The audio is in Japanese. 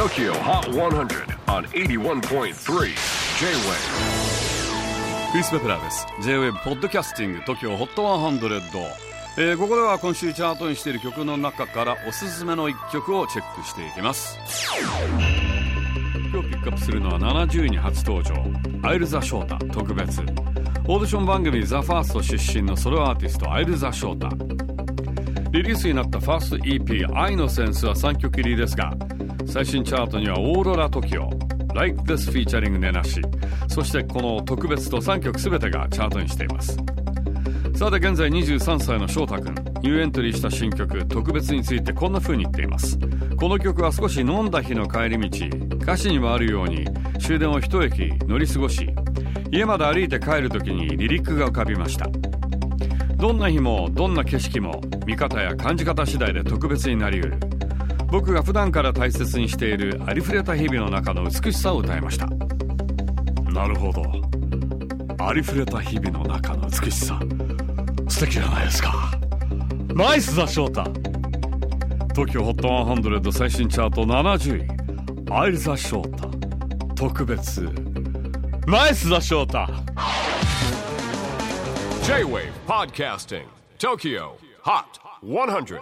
TOKYO HOT 100 on 81.3 J-WAVE クリス・ベプラーです。J-WAVE ポッドキャスティング TOKYO HOT 100、えー、ここでは今週チャートにしている曲の中からおすすめの一曲をチェックしていきます。今日ピックアップするのは70位に初登場。アイルザ・ショータ特別。オーディション番組 THEFIRST 出身のソロアーティストアイルザ・ショータ。リリースになったファースト EP「愛のセンス」は3曲入りですが最新チャートには「オーロラ TOKIO」「Like This Featuring ネナシ」そしてこの特別と3曲全てがチャートにしています。さて現在23歳の翔太君。ニューエントリーした新曲「特別」についてこんな風に言っています。この曲は少し飲んだ日の帰り道。歌詞にもあるように終電を一駅乗り過ごし家まで歩いて帰る時にリリックが浮かびました。どんな日もどんな景色も見方や感じ方次第で特別になりうる。僕が普段から大切にしているありふれた日々の中の美しさを歌いました。なるほど。ありふれた日々の中の美しさ。素敵じゃないですか。ナイスだ翔太 TOKYOHOT100 最新チャート70位。アイルザ翔太特別。ナイスだ翔太 J-WAVE PODCASTING TOKYO HOT 100